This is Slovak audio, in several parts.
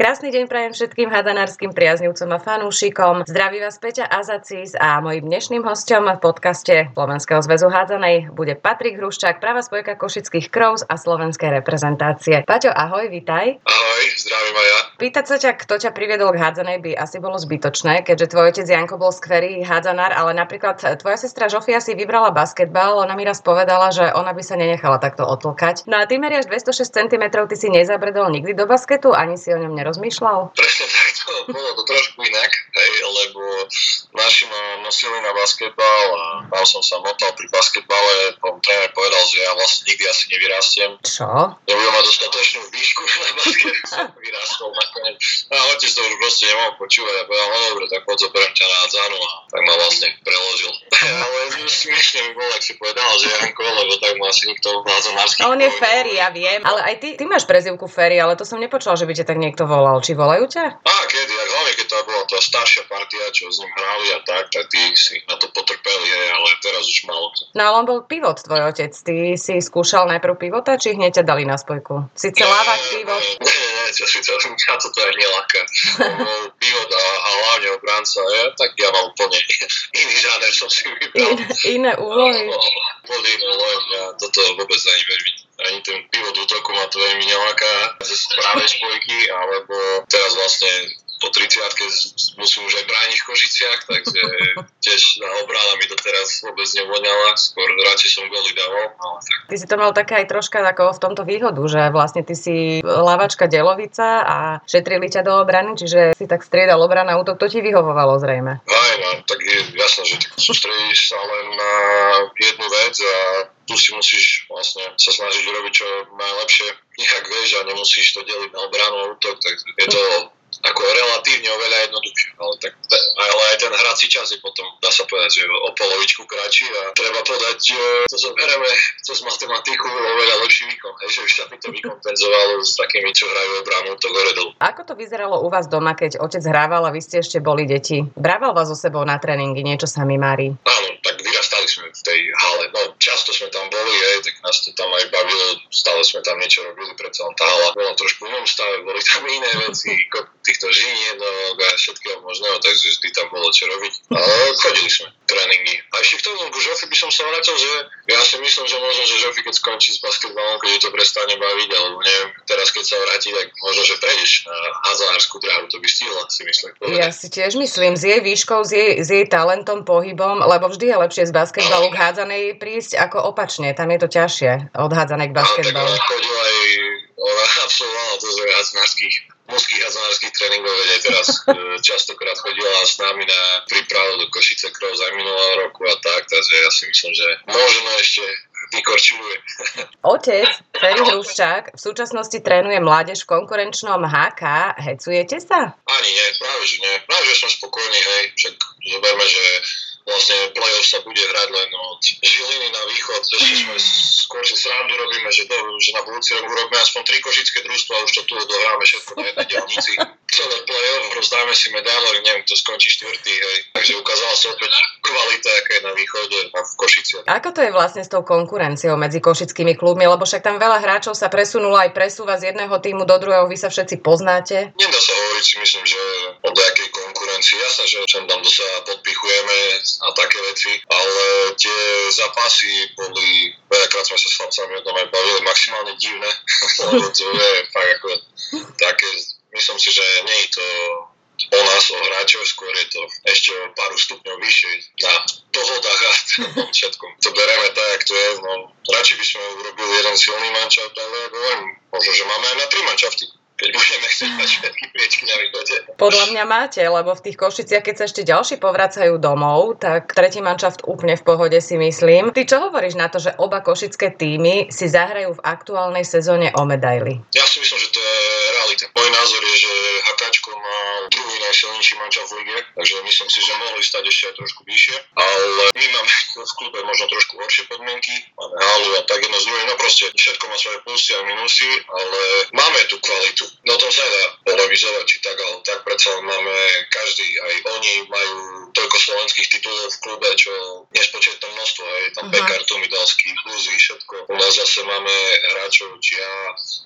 Krásny deň prajem všetkým hadanárskym priaznivcom a fanúšikom. Zdraví vás Peťa Azacis a mojím dnešným hostom v podcaste Slovenského zväzu hádzanej bude Patrik Hruščák, práva spojka Košických Crows a slovenskej reprezentácie. Paťo, ahoj, vitaj. Ahoj, zdravím aj ja. Pýtať sa ťa, kto ťa priviedol k hádzanej by asi bolo zbytočné, keďže tvoj otec Janko bol skvelý hádzanár, ale napríklad tvoja sestra Žofia si vybrala basketbal, ona mi raz povedala, že ona by sa nenechala takto otlkať. No a ty meriaš 206 cm, ty si nezabredol nikdy do basketu, ani si o ňom nerozumel rozmýšľal? Tak, to bolo to trošku inak, hej, lebo naši ma nosili na basketbal a tam som sa motal pri basketbale, tréner povedal, že ja vlastne nikdy asi nevyrastiem. Čo? Nebudem mať dostatočnú výšku na basket, som vyrastol nakoniec. A otec to už proste nemohol počúvať a povedal, no dobre, tak poď zoberiem ťa na Adzanu a tak ma vlastne preložil. Ale smiešne mi bolo, ak si povedal, že Janko, lebo tak mu asi nikto v On je Ferry, ja viem, ale aj ty, ty máš prezivku Ferry, ale to som nepočula, že by ťa tak niekto volal? Či volajú ťa? Á, kedy, ak hlavne keď to bola tá staršia partia, čo s ním hrali a tak, tak tí si na to potrpeli, ale teraz už malo. No ale on bol pivot, tvoj otec. Ty si skúšal najprv pivota, či hneď ťa dali na spojku? Si lávak pivot? Nie, nie, čo si to, mňa to aj neláka. pivot a, a hlavne obranca, ja, tak ja mám úplne iný žáner, som si vybral. In, iné úlohy. No, úplne iné úlohy, mňa toto vôbec ani ani ten pivot útoku ma to veľmi neláka ze správnej spojky, alebo teraz vlastne po 30 musím už aj brániť v Košiciach, takže tiež na obrana mi to teraz vôbec nevoňala, skôr radšej som goly dával. No, tak. Ty si to mal také aj troška ako v tomto výhodu, že vlastne ty si lavačka delovica a šetrili ťa do obrany, čiže si tak striedal obrana útok, to ti vyhovovalo zrejme. Aj, no, tak je jasné, že sústredíš sa len na jednu vec a tu si musíš vlastne sa snažiť urobiť čo najlepšie. Nejak vieš a nemusíš to deliť na obranu a útok, tak je to ako relatívne oveľa jednoduchšie. Ale, tak, ale aj ten hrací čas je potom, dá sa povedať, že o polovičku kratší a treba povedať, že to zoberieme cez matematiku oveľa lepší výkon, hej, že už sa by to vykompenzovalo s takými, čo hrajú obranu to gore Ako to vyzeralo u vás doma, keď otec hrával a vy ste ešte boli deti? Brával vás so sebou na tréningy, niečo sa mi mári? Áno, vyrastali sme v tej hale. No, často sme tam boli, hej, tak nás to tam aj bavilo, stále sme tam niečo robili, predsa tá hala bola trošku v inom stave, boli tam iné veci, týchto žinienok a všetkého možného, takže vždy tam bolo čo robiť. Ale chodili sme tréningy. A ešte k tomu, k Žofi by som sa vrátil, že ja si myslím, že možno, že Žofi keď skončí s basketbalom, keď to prestane baviť, alebo neviem, teraz keď sa vráti, tak možno, že prejdeš na hazánárskú dráhu, to by stihla, si myslím. Ja si tiež myslím, s jej výškou, s jej, s jej talentom, pohybom, lebo vždy je lepšie z basketbalu k hádzanej prísť ako opačne, tam je to ťažšie od hádzanej k basketbalu. No, tak aj ona absolvovala to z hazanárskych mužských hazanárskych tréningov, veď aj teraz e, častokrát chodila s nami na prípravu do Košice Krov za minulého roku a tak, takže ja si myslím, že možno ešte vykorčuluje. Otec, Ferry Hruščák, v súčasnosti trénuje mládež v konkurenčnom HK. Hecujete sa? Ani nie, práve že nie. Práve že som spokojný, hej. Však zoberme, že vlastne play-off sa bude hrať len od Žiliny na východ. Ešte sme skôr si srandu robíme, že, to, že na budúci rok urobíme aspoň tri košické družstva a už to tu dohráme všetko na jednej dielnici. Celé play-off, rozdáme si medále, neviem, kto skončí štvrtý, hej. Takže ukázala sa opäť kvalita, aká je na východe a v Košici. Ako to je vlastne s tou konkurenciou medzi košickými klubmi, lebo však tam veľa hráčov sa presunulo aj presúva z jedného týmu do druhého, vy sa všetci poznáte? Nedá sa hovoriť, si myslím, že o nejakej konkurencii. Jasné, že sem tam sa podpichujeme a také veci, ale tie zápasy boli, veľakrát sme sa s chlapcami o tom aj bavili, maximálne divné, to je fakt ako také, myslím si, že nie je to o nás, o hráčov, skôr je to ešte o pár stupňov vyššie na dohodách a všetkom. To bereme tak, jak to je, no radšej by sme urobili jeden silný mančaft, ale možno, že máme aj na tri mančafty keď budeme chcieť mať všetky priečky na východe. Podľa mňa máte, lebo v tých Košiciach, keď sa ešte ďalší povracajú domov, tak tretí manšaft úplne v pohode si myslím. Ty čo hovoríš na to, že oba košické týmy si zahrajú v aktuálnej sezóne o medaily? Ja si myslím, že to je realita. Môj názor je, že Hakáčko má druhý najsilnejší mančaft v lige, takže myslím si, že mohli stať ešte aj trošku vyššie, ale my máme v klube možno trošku horšie podmienky, máme halu a tak jedno z druhým, no proste všetko má svoje plusy a minusy, ale máme tú kvalitu No to sa dá polemizovať, či tak, ale tak predsa máme každý, aj oni majú toľko slovenských titulov v klube, čo nespočetné množstvo, aj tam uh-huh. Pekar, Tomidalský, Kluzy, všetko. U nás zase máme hráčov, či ja,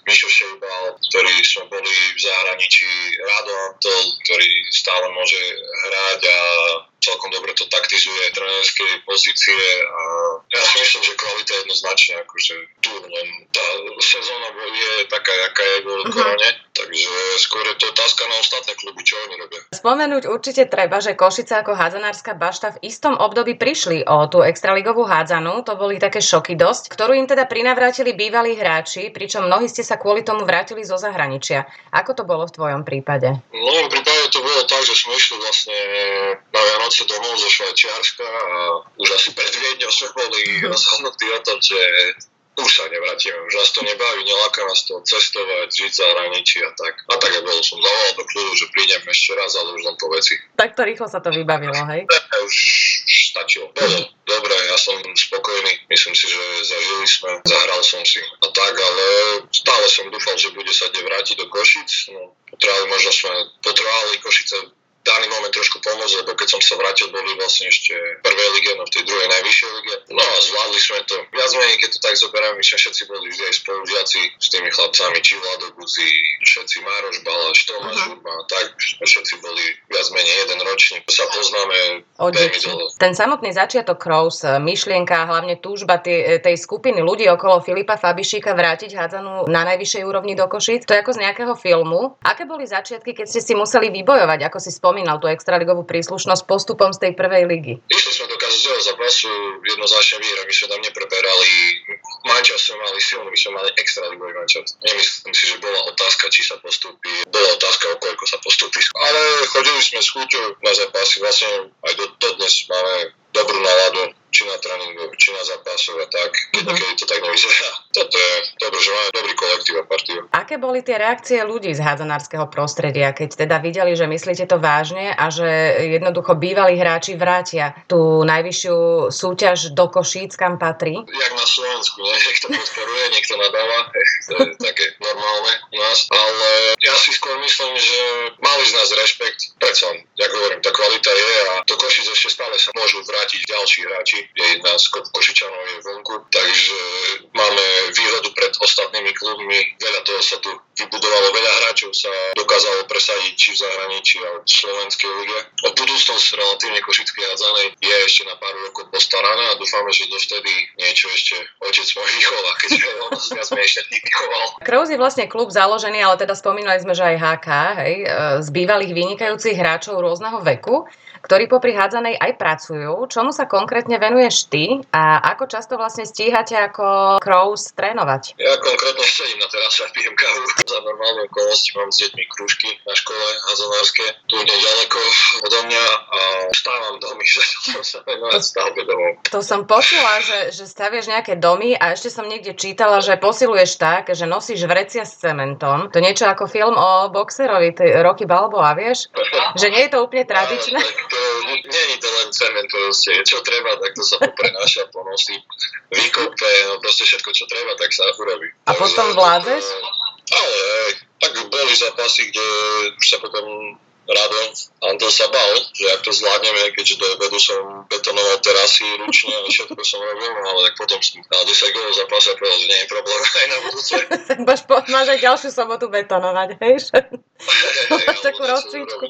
Mišo Šejbal, ktorí sme boli v zahraničí, Rado Antol, ktorý stále môže hrať a celkom dobre to taktizuje trenerskej pozície a ja si myslím, že kvalita je jednoznačne akože tu, len tá sezóna je taká, aká je kvôli uh-huh. korone, takže skôr je to otázka na ostatné kluby, čo oni robia. Spomenúť určite treba, že Košice ako hádzanárska bašta v istom období prišli o tú extraligovú hádzanú, to boli také šoky dosť, ktorú im teda prinavrátili bývalí hráči, pričom mnohí ste sa kvôli tomu vrátili zo zahraničia. Ako to bolo v tvojom prípade? V mojom prípade to bolo tak, že sme išli vlastne na Vianoce domov zo Švajčiarska a už asi pred Viedňou sme boli rozhodnutí o tom, že už sa nevrátime, už nás to nebaví, neláka nás to cestovať, žiť za hraničí a tak. A tak bol som zavolal do kľudu, že prídem ešte raz, ale už len po veci. Takto rýchlo sa to vybavilo, hej? Ne, už stačilo. Bolo dobre, ja som spokojný, myslím si, že zažili sme, zahral som si a tak, ale stále som dúfal, že bude sa kde vrátiť do Košic. No, potrebovali, možno sme potrebovali Košice daný moment trošku pomôcť, lebo keď som sa vrátil, boli vlastne ešte v prvej lige, no v tej druhej najvyššej lige. No a zvládli sme to. Viac menej, keď to tak zoberiem, my sme všetci boli vždy aj spolužiaci s tými chlapcami, či Vlado Guzi, všetci Mároš Balaš, Tomáš uh-huh. Urba, tak sme všetci boli viac menej jeden ročník. Sa poznáme. Ten samotný začiatok Crows, e, myšlienka, hlavne túžba tej, e, tej skupiny ľudí okolo Filipa Fabišíka vrátiť hádzanú na najvyššej úrovni do Košic, to je ako z nejakého filmu. Aké boli začiatky, keď ste si museli vybojovať, ako si spomínal spomínal tú extraligovú príslušnosť postupom z tej prvej ligy. Išli sme do každého zápasu jednoznačne výhra. My sme tam nepreberali mančas sme mali silný, my sme mali extraligový mančas. Nemyslím si, že bola otázka, či sa postupí. Bola otázka, o koľko sa postupí. Ale chodili sme s chuťou na zápasy. Vlastne aj do, dodnes máme dobrú náladu či na tréningu, či na zápasoch a tak, keď uh-huh. to tak nevyzerá. Toto je dobré, že máme dobrý kolektív a partiu. Aké boli tie reakcie ľudí z hádzanárskeho prostredia, keď teda videli, že myslíte to vážne a že jednoducho bývalí hráči vrátia tú najvyššiu súťaž do Košíc, kam patrí? Jak na Slovensku, ne? niekto podporuje, niekto nadáva, to je také normálne u nás, ale ja si skôr myslím, že mali z nás rešpekt, predsa, jak hovorím, tá kvalita je a do Košic ešte stále sa môžu vrátiť ďalší hráči, je nás Košičanov je vonku, takže máme výhodu pred ostatnými klubmi. Veľa toho sa tu vybudovalo, veľa hráčov sa dokázalo presadiť či v zahraničí, alebo v slovenskej lige. O budúcnosť relatívne košickej hádzanej je ešte na pár rokov postaraná a dúfame, že dovtedy niečo ešte otec môj vychová, keďže on viac ešte vychoval. Kraus je vlastne klub založený, ale teda spomínali sme, že aj HK, hej, e, z bývalých vynikajúcich hráčov rôzneho veku ktorí popri hádzanej aj pracujú. Čomu sa konkrétne venuješ ty a ako často vlastne stíhate ako Crows trénovať? Ja konkrétne sedím na terase a pijem kávu. Za normálne okolnosti mám s deťmi krúžky na škole hádzanárske. Tu ďaleko odo mňa a stávam domy, že sa venovať stavbe domov. To som počula, že, že staviaš nejaké domy a ešte som niekde čítala, že posiluješ tak, že nosíš vrecia s cementom. To niečo ako film o boxerovi, Rocky Balboa, vieš? Že nie je to úplne tradičné to není to len cement, proste čo treba, tak to sa poprenáša, ponosí, vykope, no proste všetko, čo treba, tak sa urobí. A potom vládzeš? Ale tak boli zápasy, kde sa potom Rado, Anton sa bal, že ak to zvládneme, keďže do obedu som betonoval terasy ručne a všetko som robil, no ale tak potom som na 10 gólov a povedal, že nie je problém aj na budúce. Máš, máš aj ďalšiu sobotu betonovať, hej? Máš takú rozcvičku.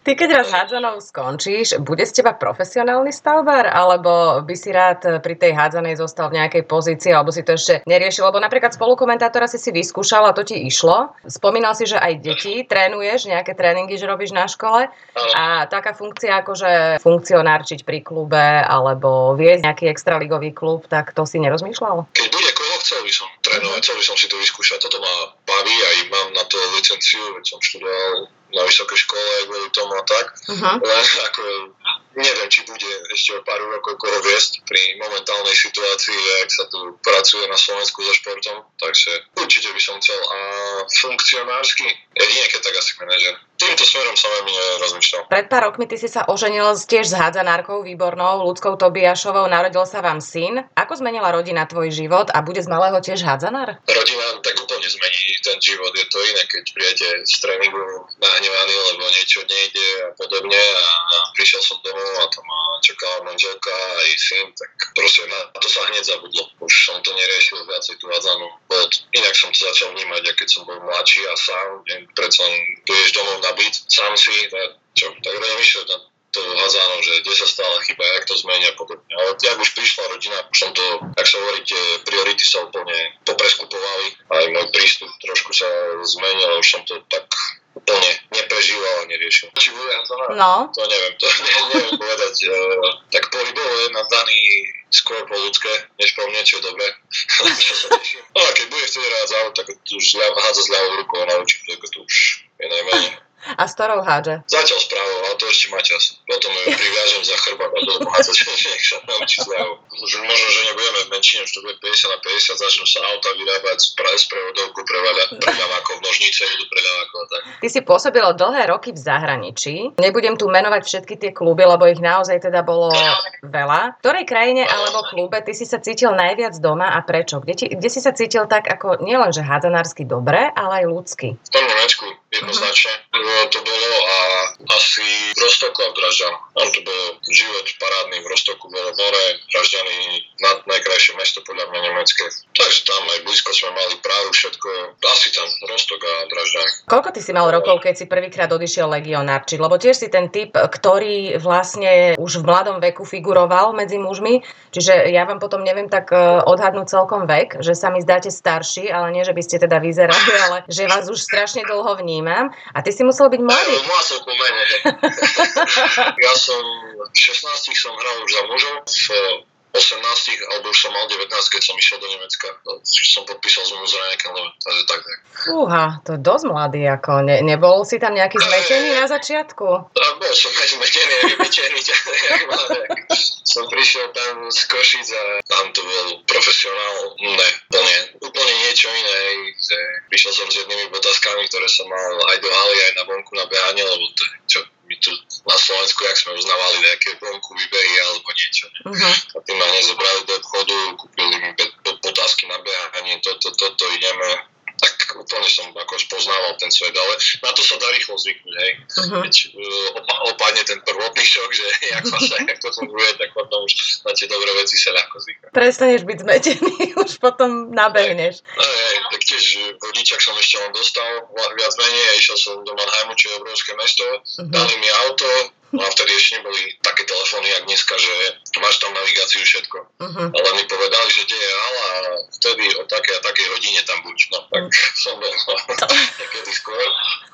Ty keď raz hádzanou skončíš, bude z teba profesionálny stavbar, alebo by si rád pri tej hádzanej zostal v nejakej pozícii, alebo si to ešte neriešil, lebo napríklad spolukomentátora si si vyskúšal a to ti išlo. Spomínal si, že aj deti trénuješ, nejaké tréningy, že robíš na škole a taká funkcia ako, že funkcionárčiť pri klube alebo viesť nejaký extraligový klub, tak to si nerozmýšľal? Keď bude koho, chcel by som trénovať, chcel by som si to vyskúšať. Toto ma baví, aj mám na to licenciu, veď som študoval na vysokej škole kvôli tomu a tak. Uh-huh. Len ako neviem, či bude ešte o pár rokov koho viesť pri momentálnej situácii, ak sa tu pracuje na Slovensku so športom, takže určite by som chcel. A funkcionársky, jedine keď tak asi manažer. Tým týmto smerom som veľmi nerozmýšľal. Pred pár rokmi ty si sa oženil tiež s hádzanárkou výbornou, ľudskou Tobiašovou, narodil sa vám syn. Ako zmenila rodina tvoj život a bude z malého tiež hádzanár? Rodina úplne ten život. Je to iné, keď prijete z tréningu nahnevaný, lebo niečo nejde a podobne a, prišiel som domov a tam ma čakala manželka a aj syn, tak proste na to sa hneď zabudlo. Už som to neriešil viacej tú hádzanú. Inak som to začal vnímať, a keď som bol mladší a sám, predsa tu ješ domov na byt, sám si, tak, čo, tak rozmýšľať na to že kde sa stala chyba, jak to zmenia a podobne. Ale ak už prišla rodina, už som to, ak sa hovorí, tie priority sa úplne popreskupovali, aj môj prístup trošku sa zmenil, už som to tak úplne neprežíval a neriešil. Či bude No. To neviem, to ne, neviem povedať. Uh, tak pohybovo je na daný skôr po ľudské, než po mne, čo je dobré. no a keď bude chcieť rád závod, tak už hádza z ľavou rukou a naučí, to, to už je najmenej. A s ktorou hádže? Zatiaľ správou, ale to ešte má čas. Potom ju priviažem za chrbát a budem hádzať, nech sa naučí zľavou. Možno, že nebudeme v menšine, už to bude 50 na 50, začnú sa auta vyrábať z, pre, z prevodovku preľavákov, nožnice idú preľavákov a tak. Ty si pôsobil dlhé roky v zahraničí. Nebudem tu menovať všetky tie kluby, lebo ich naozaj teda bolo veľa. V ktorej krajine alebo klube ty si sa cítil najviac doma a prečo? Kde, ti, kde si sa cítil tak ako nielenže hádzanársky dobre, ale aj ľudsky? V tom Nemecku jednoznačne. Uh-huh. To bolo a asi v Rostoku a v Dražďanoch. Tam to bol život parádny, v Rostoku bolo more, Dražďany nad najkrajšie mesto podľa mňa nemecké. Takže tam aj blízko sme mali právu všetko, asi tam Rostok a Dražďany. Koľko ty si mal rokov, keď si prvýkrát odišiel legionárčiť? Lebo tiež si ten typ, ktorý vlastne už v mladom veku figuroval medzi mužmi, čiže ja vám potom neviem tak e, odhadnúť celkom vek, že sa mi zdáte starší, ale nie, že by ste teda vyzerali, ale že vás už strašne dlho vnímam. A ty si musel byť mladý. Aj, mal som ja som v 16 som hral už za mužov, v 18, alebo už som mal 19, keď som išiel do Nemecka. Som podpísal zmluvu s Reineken, takže tak. Fúha, to je dosť mladý, ako ne, nebol si tam nejaký zmetený na začiatku? Tak bol som zmetený, vymetený, som prišiel tam z Košic a tam to bol profesionál, ne, plne, úplne niečo iné, prišiel som s jednými botaskami, ktoré som mal aj do haly, aj na vonku na behanie, lebo to, čo, my tu na Slovensku, jak sme uznávali nejaké vonku výbehy alebo niečo. Uh-huh. A tým ma nezobrali do obchodu, kúpili mi potázky na behanie, toto, toto, to, ideme tak úplne som ako poznával ten svet, ale na to sa dá rýchlo zvyknúť, hej. Uh-huh. Keď uh, opadne ten prvotný šok, že jak, sa, jak to funguje, tak potom už na tie dobré veci sa ľahko zvykne. Prestaneš byť zmetený, už potom nabehneš. No, hej, tak tiež vodičak som ešte len dostal viac menej a išiel som do Mannheimu, čo je obrovské mesto, uh-huh. dali mi auto, No a vtedy ešte neboli také telefóny, jak dneska, že máš tam navigáciu všetko. Uh-huh. Ale mi povedali, že kde je hala a vtedy o takej a takej hodine tam buď. No tak uh-huh. som bol niekedy skôr.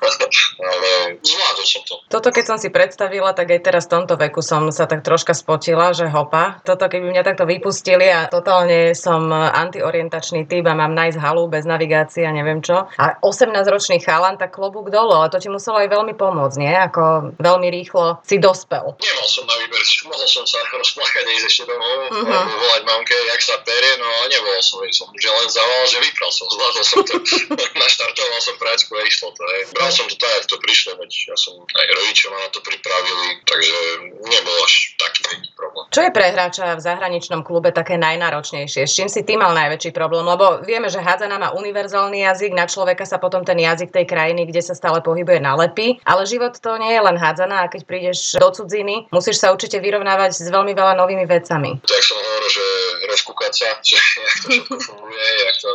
Ale zvládol som to. Toto keď som si predstavila, tak aj teraz v tomto veku som sa tak troška spotila, že hopa. Toto keby mňa takto vypustili a totálne som antiorientačný typ a mám nájsť halu bez navigácie a neviem čo. A 18-ročný chalan, tak klobúk dolu, ale to ti muselo aj veľmi pomôcť, nie? Ako veľmi rýchlo si dospel? Nemal som na výber, mohol som sa rozplakať ísť ešte domov, uh-huh. volať mamke, jak sa perie, no ale nebol som, som že len zavolal, že vypral som, zvládol som to, naštartoval som práčku a išlo to, hej. Bral som to tak, to prišlo, veď ja som aj rodičia ma na to pripravili, takže nebol až taký veľký problém. Čo je pre hráča v zahraničnom klube také najnáročnejšie? S čím si ty mal najväčší problém? Lebo vieme, že hádzana má univerzálny jazyk, na človeka sa potom ten jazyk tej krajiny, kde sa stále pohybuje, nalepí, ale život to nie je len hádzana a keď prídeš do cudziny, musíš sa určite vyrovnávať s veľmi veľa novými vecami. Tak som hovoril, že rozkúkať sa, že jak to všetko funguje, jak to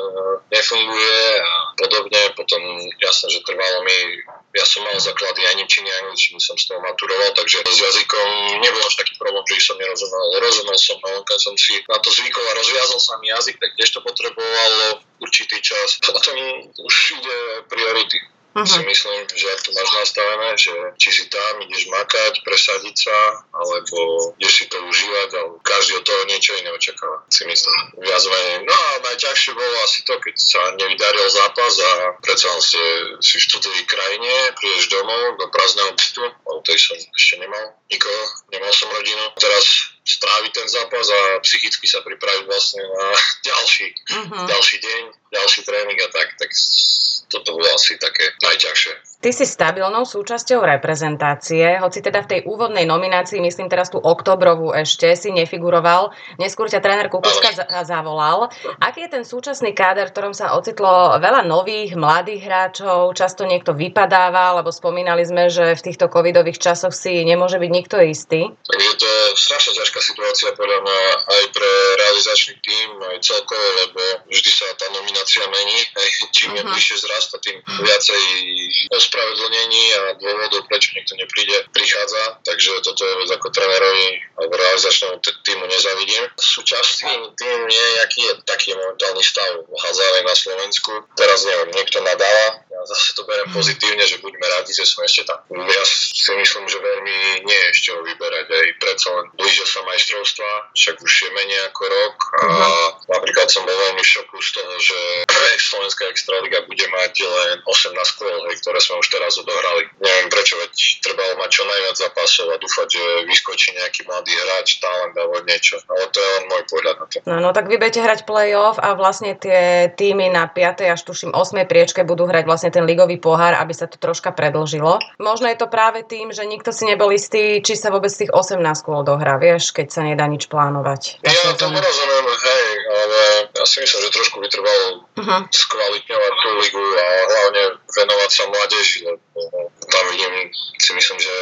nefunguje a podobne. Potom jasné, že trvalo mi ja som mal základy aj nemčiny, aj angličtiny som z toho maturoval, takže s jazykom nebol až taký problém, že som nerozumel. Rozumel som, no, keď som si na to zvykol a rozviazal sa mi jazyk, tak tiež to potrebovalo určitý čas. Potom už ide priority uh-huh. si myslím, že ak to máš nastavené, že či si tam ideš makať, presadiť sa, alebo ideš si to užívať, alebo každý od toho niečo iné očakáva, si myslím. Viac menej. No a najťažšie bolo asi to, keď sa nevydaril zápas a predsa si, si v cudzej krajine, prídeš domov do prázdneho bytu, ale tej som ešte nemal nikoho, nemal som rodinu. Teraz stráviť ten zápas a psychicky sa pripraviť vlastne na ďalší, uh-huh. ďalší deň, ďalší tréning a tak, tak toto bolo asi také najťažšie Ty si stabilnou súčasťou reprezentácie, hoci teda v tej úvodnej nominácii, myslím teraz tú oktobrovú ešte, si nefiguroval. Neskôr ťa tréner Kukučka zavolal. Aký je ten súčasný káder, v ktorom sa ocitlo veľa nových, mladých hráčov, často niekto vypadáva, lebo spomínali sme, že v týchto covidových časoch si nemôže byť nikto istý? Takže to je strašne ťažká situácia podľa mňa aj pre realizačný tým, aj celkovo, lebo vždy sa tá nominácia mení. Aj čím uh-huh. je mhm. bližšie zrasta, tým viacej ospravedlnení a dôvodov, prečo niekto nepríde, prichádza. Takže toto je vec ako trénerovi alebo realizačnému týmu nezavidím. Súčasný tým je, aký je taký momentálny stav hádzali na Slovensku. Teraz neviem, niekto nadáva, ja zase to beriem pozitívne, že buďme radi, že sme ešte tam. Ja si myslím, že veľmi nie je ešte ho vyberať, aj predsa len blížia sa majstrovstva, však už je menej ako rok a uh-huh. napríklad som bol veľmi v šoku z toho, že Slovenská extraliga bude mať len 18 kôl, ktoré sme už teraz odohrali. Neviem prečo, veď trebalo mať čo najviac zápasov a dúfať, že vyskočí nejaký mladý hráč, talent alebo niečo. Ale to je len môj pohľad na to. No, no tak vy budete hrať play-off a vlastne tie týmy na 5. až tuším 8. priečke budú hrať vlastne ten ligový pohár, aby sa to troška predlžilo. Možno je to práve tým, že nikto si nebol istý, či sa vôbec tých 18 kôl dohrá, vieš, keď sa nedá nič plánovať. Ja tomu rozumiem, hej, ale ja si myslím, že trošku by trebalo uh-huh. skvalitňovať tú ligu a hlavne venovať sa mládeži, tam vidím, si myslím, že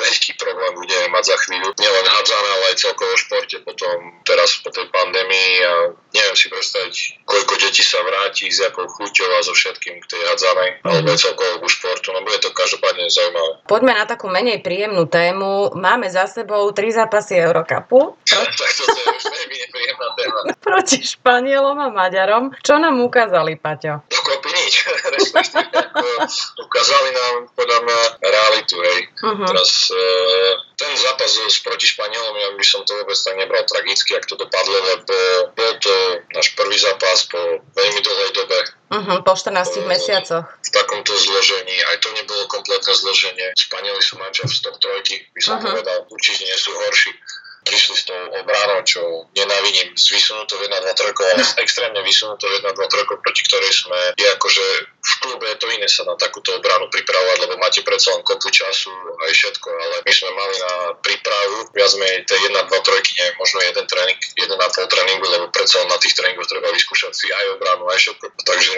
veľký problém bude mať za chvíľu. Nielen hádzané, ale aj celkovo v športe potom teraz po tej pandémii a neviem si predstaviť, koľko detí sa vráti s jakou chuťou a so všetkým k tej hádzanej, uh-huh. alebo celkovo ku športu, no bude to každopádne zaujímavé. Poďme na takú menej príjemnú tému. Máme za sebou tri zápasy Eurocupu. tak toto je už veľmi nepríjemná téma. Proti Španielom a Maďarom. Čo nám ukázali, Paťo? Dokopy nič. ukázali nám podľa mňa realitu, hej. Uh-huh. Teraz e, ten zápas proti Španielom, ja by som to vôbec tak nebral tragicky, ak to dopadlo, lebo bol to náš prvý zápas po veľmi dlhej dobe. Uh-huh, po 14 uh, mesiacoch. V takomto zložení, aj to nebolo kompletné zloženie. Španieli sú mančov z top trojky, by som uh-huh. povedal, určite nie sú horší prišli s tou obranou, čo nenávidím, s vysunutou 1-2 trojkou, ale s extrémne vysunutou 1-2 trojkou, proti ktorej sme, je akože v klube je to iné sa na takúto obranu pripravovať, lebo máte predsa len kopu času aj všetko, ale my sme mali na prípravu viac menej tej 1-2 trojky, neviem, možno jeden tréning, 1,5 tréningu, lebo predsa len na tých tréningoch treba vyskúšať si aj obranu, aj všetko. Takže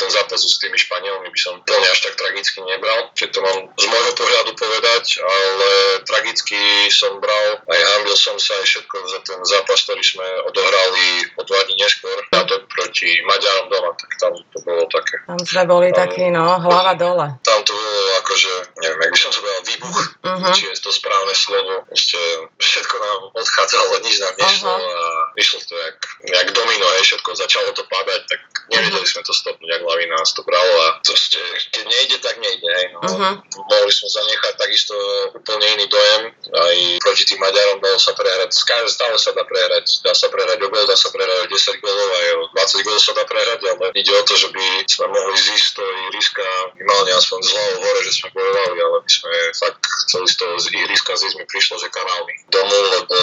ten zápas s tými Španielmi by som plne až tak tragicky nebral, keď to mám z môjho pohľadu povedať, ale tragicky som bral aj hambil som sa aj všetko za ten zápas, ktorý sme odohrali o dva dní neskôr, to proti Maďarom doma, tak tam to bolo také. Tam sme boli tam, takí, no, hlava dole. Tam to bolo akože, neviem, jak by som to povedal, výbuch, uh-huh. či je to správne slovo, ešte všetko nám odchádzalo, nič nám nešlo uh-huh. a vyšlo to jak, jak domino, hej, všetko začalo to padať, tak nevedeli uh-huh. sme to stopnúť, jak lavina nás to bralo a proste, keď nejde, tak nejde, hej, no. Uh-huh. Mohli sme zanechať takisto úplne iný dojem, aj proti tým Maďarom bol sa prehrať, stále sa dá prehrať, dá sa prehrať o gol, dá sa prehrať o 10 golov, aj o 20 golov sa dá prehrať, ale ide o to, že by sme mohli zísť to ihriska minimálne aspoň z hlavou hore, že sme bojovali, ale my sme fakt chceli z toho z ihriska zísť mi prišlo, že kanálny domov, lebo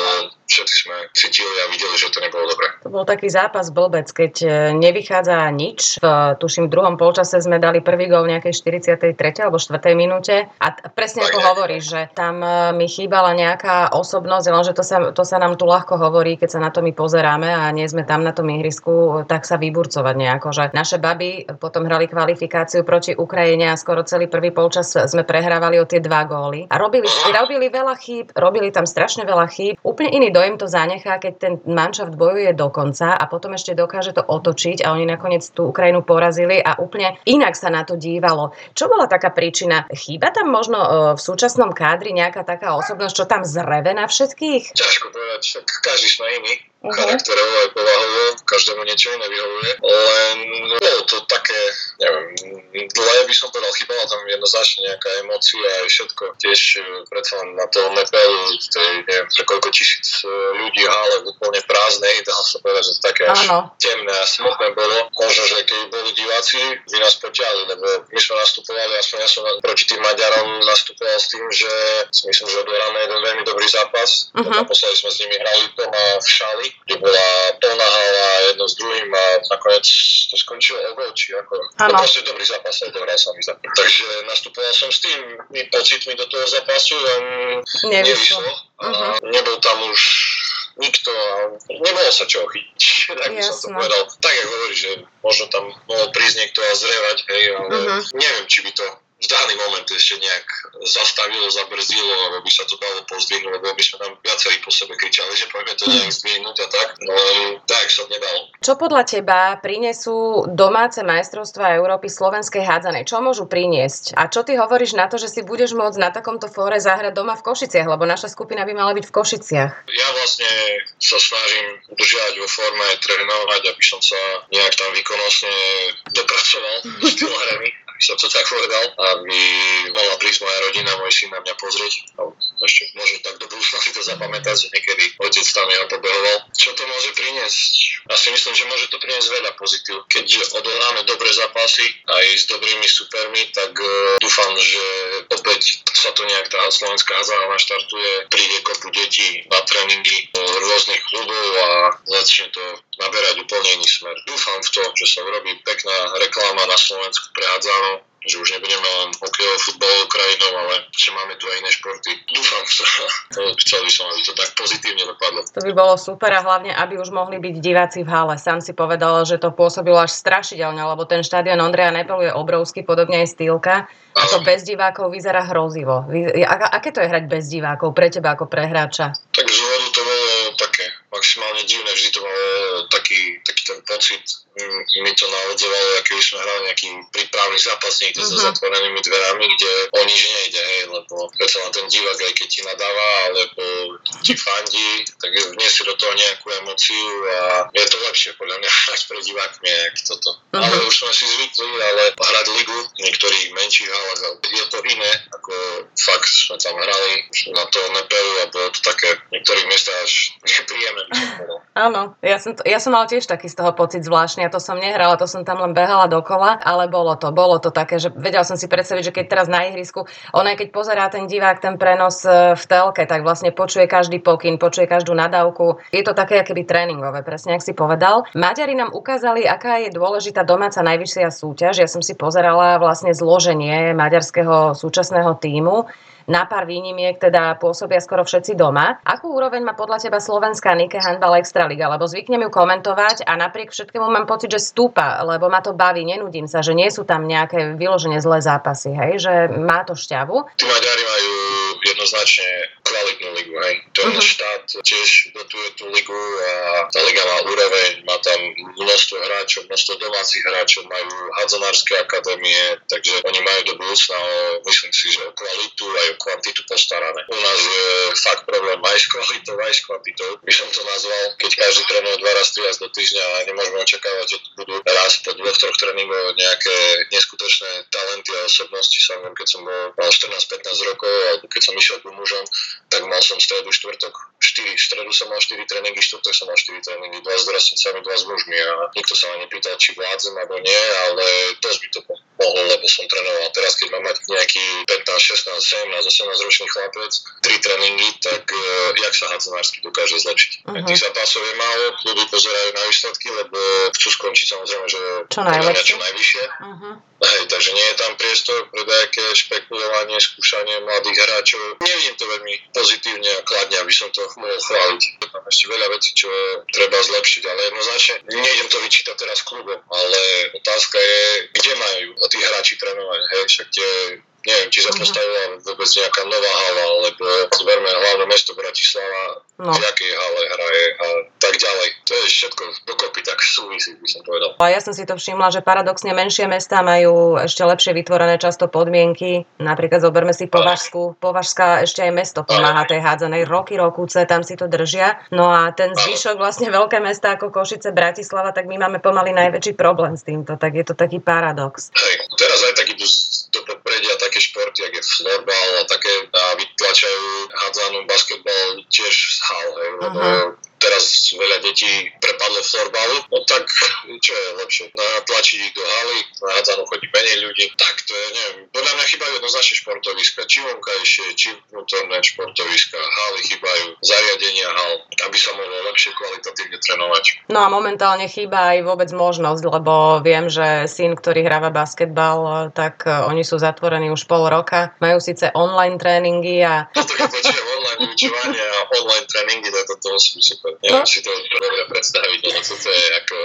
všetci sme cítili a videli, že to nebolo dobré. To bol taký zápas blbec, keď e, nevychádza nič. V, tuším, v druhom polčase sme dali prvý gol v nejakej 43. alebo 4. minúte a presne ako hovoríš, že tam e, mi chýbala nejaká osobnosť, lenže to sa, to sa nám tu ľahko hovorí, keď sa na to my pozeráme a nie sme tam na tom ihrisku, tak sa vyburcovať nejako. Že naše baby potom hrali kvalifikáciu proti Ukrajine a skoro celý prvý polčas sme prehrávali o tie dva góly. A robili, robili veľa chýb, robili tam strašne veľa chýb. Úplne iný dojem to zanechá, keď ten manšaft bojuje do konca a potom ešte dokáže to otočiť a oni nakoniec tú Ukrajinu porazili a úplne inak sa na to dívalo. Čo bola taká príčina? Chýba tam možno e, v súčasnom kádri nejaká taká osobnosť, čo tam zreve na všetkých? Ťažko povedať, však každý sme iný uh-huh. charakterovo aj povahovo, každému niečo iné vyhovuje, len bolo to také, neviem, dlhé by som povedal, chýbala tam jednoznačne nejaká emócia aj všetko. Tiež e, predsa na tom nepelu, tej, neviem, pre koľko tisíc e, ľudí ale úplne prázdnej, dá sa povedať, že to také až Áno. temné a smutné bolo. Možno, že keď boli diváci, by nás poťali, lebo my sme nastupovali, aspoň ja som proti tým Maďarom nastupoval s tým, že si myslím, že odohráme jeden veľmi dobrý zápas. Uh-huh. Naposledy sme s nimi hrali doma v Šali, kde bola plná hala jedno s druhým a nakoniec to skončilo o gol, či ako. Ano. To proste dobrý zápas, aj dohral sa mi za. Takže nastupoval som s tým pocitmi do toho zápasu, len nevyšlo. Uh-huh. nebol tam už nikto a nebolo sa čoho chytiť, tak by som to povedal. Tak, ako hovorí, že možno tam mohol prísť niekto a zrevať, hej, ale uh-huh. neviem, či by to v daný moment ešte nejak zastavilo, zabrzdilo, alebo by sa to dalo pozdvihnúť, lebo by sme tam viacerí po sebe kričali, že poďme to nejak zdvihnúť a tak. No tak sa nedalo. Čo podľa teba prinesú domáce majstrovstvá Európy slovenskej hádzanej? Čo môžu priniesť? A čo ty hovoríš na to, že si budeš môcť na takomto fóre zahrať doma v Košiciach, lebo naša skupina by mala byť v Košiciach? Ja vlastne sa snažím udržiavať vo forme, trénovať, aby som sa nejak tam výkonnostne dopracoval do štýlu som to tak povedal, aby mohla prísť moja rodina, môj syn na mňa pozrieť. No, ešte možno tak do budúcna si to zapamätať, že niekedy otec tam jeho pobehoval. Čo to môže priniesť? Ja si myslím, že môže to priniesť veľa pozitív. Keď odohráme dobré zápasy aj s dobrými supermi, tak uh, dúfam, že opäť sa to nejak tá slovenská hazard naštartuje, príde kopu detí na tréningy rôznych klubov a začne to naberať úplne iný smer. Dúfam v to, že sa urobí pekná reklama na Slovensku pre Hadzanov, že už nebudeme len hokejovou futbalovou krajinou, ale že máme tu aj iné športy. Dúfam chcel by som, aby to tak pozitívne dopadlo. To by bolo super a hlavne, aby už mohli byť diváci v hale. Sám si povedal, že to pôsobilo až strašidelne, lebo ten štadión Ondreja Nepelu je obrovský, podobne aj stýlka. A to bez divákov vyzerá hrozivo. Aké to je hrať bez divákov pre teba ako pre hráča? Tak z úvodu to bolo také maximálne divné, vždy to malo taký, taký ten pocit, mi to naodzovalo, aký sme hrali nejaký prípravný zápas niekde uh-huh. so mhm. zatvorenými dverami, kde o nič nejde, hej, lebo preto len ten divák, aj keď ti nadáva, alebo ti fandí, tak vniesie do toho nejakú emociu a je to lepšie podľa mňa hrať pre divákmi, jak toto. Uh-huh. Ale už sme si zvykli, ale hrať ligu v niektorých menších je to iné, ako fakt sme tam hrali na to neperu a bolo to také v niektorých miestach až nepríjemné. Áno, ja som, ja som mal tiež taký z toho pocit zvláštny ja to som nehrala, to som tam len behala dokola, ale bolo to, bolo to také, že vedel som si predstaviť, že keď teraz na ihrisku, on aj keď pozerá ten divák ten prenos e, v telke, tak vlastne počuje každý pokyn, počuje každú nadávku. Je to také akéby tréningové, presne ak si povedal. Maďari nám ukázali, aká je dôležitá domáca najvyššia súťaž. Ja som si pozerala vlastne zloženie maďarského súčasného týmu na pár výnimiek teda pôsobia skoro všetci doma. Akú úroveň má podľa teba slovenská Nike Handball Extraliga? Lebo zvyknem ju komentovať a napriek všetkému mám pocit, že stúpa, lebo ma to baví, nenudím sa, že nie sú tam nejaké vyložené zlé zápasy, hej, že má to šťavu. Tí Maďari majú jednoznačne kvalitnú ligu, hej. Ten uh-huh. štát tiež dotuje tú ligu a tá liga má úroveň, má tam množstvo hráčov, množstvo domácich hráčov, majú hadzanárske akadémie, takže oni majú do budúcna, myslím si, že o kvalitu aj o kvantitu postarané. U nás je fakt problém aj s kvalitou, aj s kvantitou. By som to nazval, keď každý trénuje dva raz, tri raz do týždňa a nemôžeme očakávať, že budú raz po dvoch, troch tréningoch nejaké neskutočné talenty a osobnosti. Samozrejme, keď som bol 14-15 rokov, alebo keď som išiel ku mužom, tak mal som stredu, štvrtok, 4, v stredu som mal 4 tréningy, štvrtok som mal 4 tréningy, dva s dorastnicami, dva s mužmi a nikto sa ma nepýtal, či vládzem alebo nie, ale dosť by to mohol, lebo som trénoval. Teraz, keď mám mať nejaký 15, 16, 17, 18 ročný chlapec, 3 tréningy, tak uh, jak sa hadzanársky dokáže zlepšiť. Uh-huh. Tých zápasov je málo, kluby pozerajú na výsledky, lebo chcú skončiť samozrejme, že čo, najlepšie. čo najvyššie. Uh-huh. Hej, takže nie je tam priestor pre nejaké špekulovanie, skúšanie mladých hráčov. Nevidím to veľmi pozitívne a kladne, aby som to mohol chváliť. Tam ešte veľa vecí, čo treba zlepšiť, ale jednoznačne nejdem to vyčítať teraz klubom, ale otázka je, kde majú tí hráči trénovať. Hej, však tie neviem, či sa mhm. postavila vôbec nejaká nová hala, alebo zberme hlavné mesto Bratislava, no. v jakej hale hraje a tak ďalej. To je všetko dokopy tak súvisí, by som povedal. A ja som si to všimla, že paradoxne menšie mesta majú ešte lepšie vytvorené často podmienky. Napríklad zoberme si Považsku. Považská ešte aj mesto pomáha tej hádzanej. Roky, rokúce, tam si to držia. No a ten zvyšok vlastne veľké mesta ako Košice, Bratislava, tak my máme pomaly najväčší problém s týmto. Tak je to taký paradox. Hej, teraz aj tak idú do popredia také športy, ako je florbal a také a vytlačajú hádzanú basketbal tiež z hal, hej, teraz veľa detí prepadlo v florbalu, no tak čo je lepšie? Natlačiť ich do haly, na hádzanú chodí menej ľudí, tak to je, neviem, podľa mňa chýbajú jednoznačne športoviska, či vonkajšie, či vnútorné športoviska, haly chýbajú, zariadenia hal, aby sa mohlo lepšie kvalitatívne trénovať. No a momentálne chýba aj vôbec možnosť, lebo viem, že syn, ktorý hráva basketbal, tak e, oni sú zatvorení už pol roka, majú síce online tréningy a... No počujem online vyučovanie a online tréningy, to, to, to musí byť super. Neviem no. si to dobre predstaviť, no to, to je ako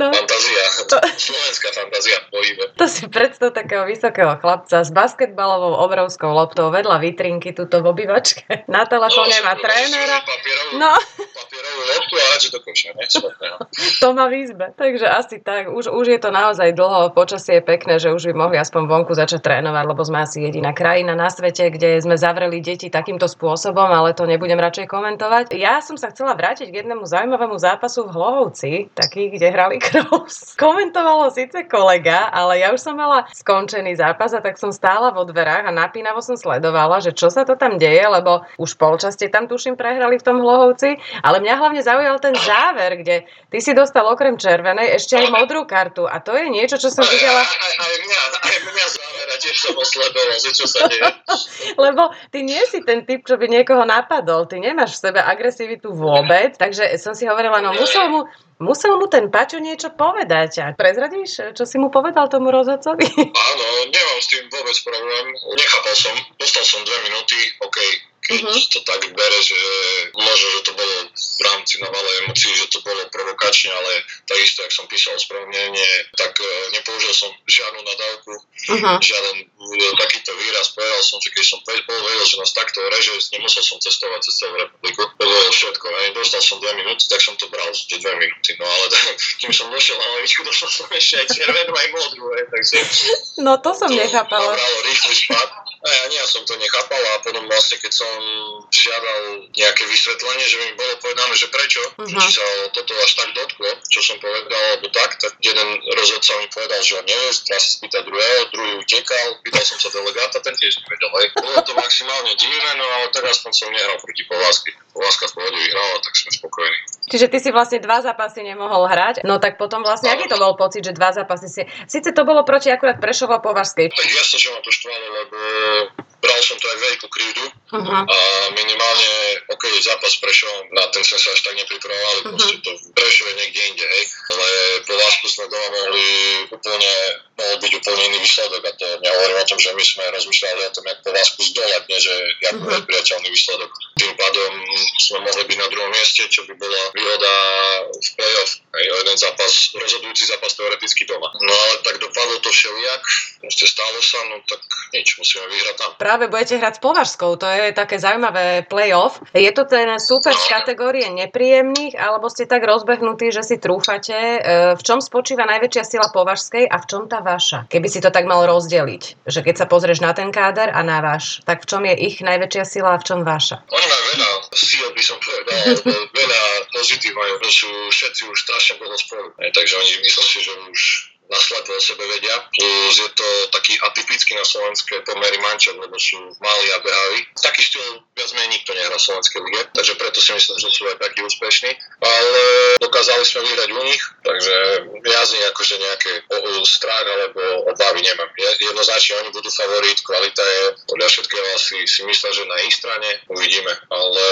no. fantázia, to... slovenská fantázia v pohybe. To si predstav takého vysokého chlapca s basketbalovou obrovskou loptou vedľa vitrinky tuto v obývačke. Na telefóne no, má trénera. Papierovú, no. papierovú loptu a hádže do koša, ne? to má v takže asi tak. Už, už je to naozaj dlho, počasie je pekné, že už by mohli aspoň vonku začať trénovať, lebo sme asi jediná krajina na svete, kde sme zavreli deti takýmto spôsobom, ale to nebudem radšej komentovať. Ja som sa chcela vrátiť k jednému zaujímavému zápasu v Hlohovci, taký, kde hrali Crows. Komentovalo síce kolega, ale ja už som mala skončený zápas a tak som stála vo dverách a napínavo som sledovala, že čo sa to tam deje, lebo už polčaste tam tuším prehrali v tom Hlohovci, ale mňa hlavne zaujal ten záver, kde ty si dostal okrem červenej ešte aj modrú kartu a to je niečo, čo som videla... Aj, aj, aj mňa, aj mňa záver a tiež som osledoval, že čo sa deje. lebo ty nie si ten typ, čo by niekoho napadol. Ty nemáš v sebe agresivitu vôbec. Takže som si hovorila, no musel mu, musel mu ten Pačo niečo povedať. A prezradíš, čo si mu povedal tomu rozhodcovi? Áno, nemám s tým vôbec problém. Nechápal som, dostal som dve minúty, OK, keď uh-huh. to tak bere, že možno, že to bolo v rámci navalej emócií, že to bolo provokačne, ale takisto, ak som písal ospravedlnenie, tak uh, nepoužil som žiadnu nadávku, uh-huh. žiaden uh, takýto výraz. Povedal som, že keď som bol vedel, že nás takto reže, nemusel som cestovať cez celú republiku. To bolo všetko. Hej. Dostal som dve minúty, tak som to bral, že dve minúty. No ale kým som došiel na lavičku, dostal som ešte aj červenú, aj modrú. Hej. Takže no to som to nechápala. To rýchly spad. A ja nie som to nechápal a potom vlastne, keď som žiadal nejaké vysvetlenie, že mi bolo povedané, že prečo, uh-huh. že či sa toto až tak dotklo, čo som povedal, alebo tak, tak jeden rozhodca mi povedal, že on nevie, teraz sa spýta druhého, druhý utekal, pýtal som sa delegáta, ten tiež nevedel. Hej. Bolo to maximálne divné, no ale tak aspoň som nehral proti Povázky. Povázka v pohode vyhrala, tak sme spokojní. Čiže ty si vlastne dva zápasy nemohol hrať, no tak potom vlastne, aký to bol pocit, že dva zápasy si... Sice to bolo proti akurát Prešova a Považskej. Tak jasne, že ma to štvalo, lebo bral som to aj veľkú krivdu uh-huh. a minimálne, ok, zápas Prešov, na ten sme sa až tak nepripravovali, uh-huh. proste to v Prešove niekde inde, hej, ale po Lásku sme doma mohli úplne, mohol byť úplne iný výsledok a to nehovorím o tom, že my sme rozmýšľali o tom, jak po Lásku zdolať, nie že jak uh-huh. Priateľný výsledok. Pádom sme mohli byť na druhom mieste, čo by bola výhoda v play-off. Hej, o jeden zápas, rozhodujúci zápas teoreticky doma. No ale tak dopadlo to všelijak, proste stalo sa, no tak nič, musíme vyhrať tam práve budete hrať s Považskou, to je také zaujímavé play-off. Je to ten super z kategórie nepríjemných, alebo ste tak rozbehnutí, že si trúfate? E, v čom spočíva najväčšia sila Považskej a v čom tá vaša? Keby si to tak mal rozdeliť, že keď sa pozrieš na ten káder a na váš, tak v čom je ich najväčšia sila a v čom vaša? Oni majú veľa síl, by som povedal, veľa pozitív majú, sú všetci už strašne dlho spolu. Takže oni myslím si, že už naslepo o sebe vedia. Plus je to taký atypický na slovenské pomery mančov, lebo sú malí a behaví. Taký štýl viac menej nikto nehrá v slovenskej lige, takže preto si myslím, že sú aj takí úspešní. Ale dokázali sme vyhrať u nich, takže ja z nich akože nejaké strach alebo obavy nemám. Jednoznačne oni budú favorit, kvalita je podľa všetkého asi si myslia, že na ich strane uvidíme. Ale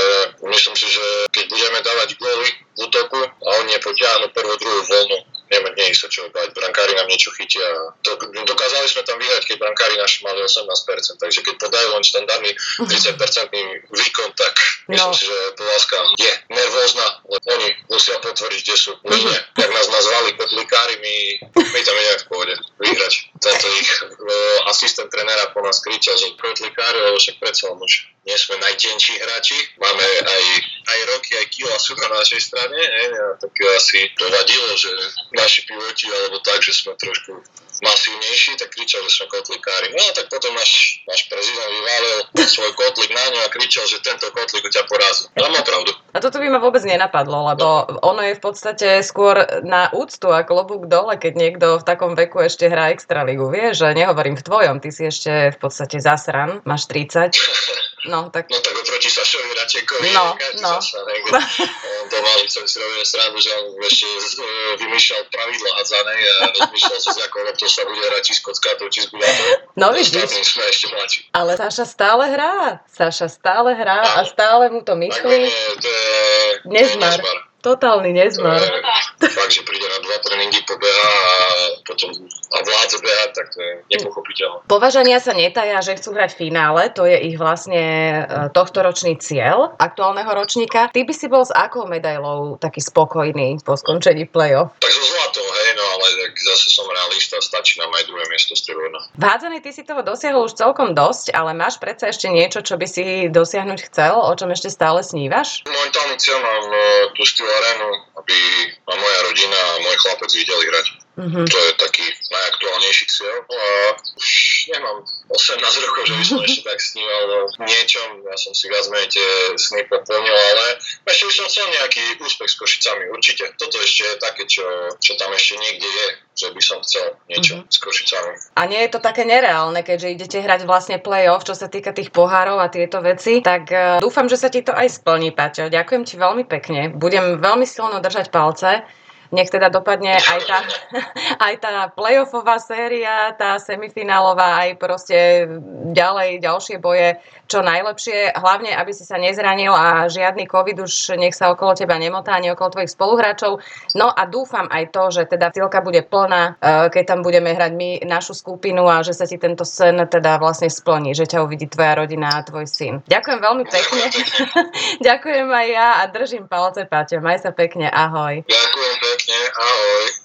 myslím si, že keď budeme dávať góly v útoku a oni nepotiahnu prvú, druhú voľnu, neviem, nie sa čo bať, brankári nám niečo chytia. Dokázali sme tam vyhrať, keď brankári naši mali 18%, takže keď podajú len štandardný 30% výkon, tak no. myslím si, že Poláska je nervózna, lebo oni musia potvrdiť, kde sú. My nie. Jak nás nazvali kotlikári, my, my tam ideme v pôde vyhrať. Tento ich uh, asistent trenéra po nás kričal, že kotlikári, lebo však predsa už nie sme najtenší hráči, máme aj, aj roky, aj kila sú na našej strane, ne? a tak asi to vadilo, že naši pivoti, alebo tak, že sme trošku masívnejší, tak kričal, že sme kotlikári. No tak potom náš, náš prezident vyválil svoj kotlik na ňu a kričal, že tento kotlik ťa porazí. No má pravdu. A toto by ma vôbec nenapadlo, lebo no. ono je v podstate skôr na úctu a klobúk dole, keď niekto v takom veku ešte hrá extraligu. Vieš, že nehovorím v tvojom, ty si ešte v podstate zasran, máš 30. No, tak... No tak oproti Sašovi Račekovi no, no. Zasran, pomaly som si robil srandu, že on ešte e, vymýšľal pravidla hadzanej a rozmýšľal sa, z akou to sa bude hrať či s kockátou, či s guľatou. No vidíš. sme ešte mladší. Ale Saša stále hrá. Saša stále hrá a stále mu to myslí. Je, nezmar. Totálny nezmar. Fakt, že príde na dva tréningy, pobeha a potom a vládze behať, tak to je nepochopiteľné. Považania sa netaja, že chcú hrať finále, to je ich vlastne e, tohto ročný cieľ aktuálneho ročníka. Ty by si bol s akou medailou taký spokojný po skončení play-off? Tak so zlatou, hej, no ale tak zase som realista, stačí nám aj druhé miesto strieborné. V hádzaní ty si toho dosiahol už celkom dosť, ale máš predsa ešte niečo, čo by si dosiahnuť chcel, o čom ešte stále snívaš? Momentálny cieľ mám uh, tú arénu, aby ma moja rodina a môj chlapec videli hrať. Mm-hmm. To je taký najaktuálnejší cieľ. A už nemám 18 rokov, že by som ešte tak sníval o niečom. Ja som si viac menej tie sny poplnil, ale ešte by som chcel nejaký úspech s Košicami, určite. Toto ešte je také, čo, čo tam ešte niekde je že by som chcel niečo mm-hmm. s Košicami. A nie je to také nereálne, keďže idete hrať vlastne play-off, čo sa týka tých pohárov a tieto veci, tak uh, dúfam, že sa ti to aj splní, Paťo. Ďakujem ti veľmi pekne. Budem veľmi silno držať palce nech teda dopadne aj tá, aj tá playoffová séria, tá semifinálová, aj proste ďalej, ďalšie boje čo najlepšie, hlavne aby si sa nezranil a žiadny COVID už nech sa okolo teba nemotá, ani okolo tvojich spoluhráčov. No a dúfam aj to, že teda silka bude plná, e, keď tam budeme hrať my našu skupinu a že sa ti tento sen teda vlastne splní, že ťa uvidí tvoja rodina a tvoj syn. Ďakujem veľmi pekne. Ďakujem aj ja a držím palce, Paťo. Maj sa pekne, ahoj. Ďakujem pekne, ahoj.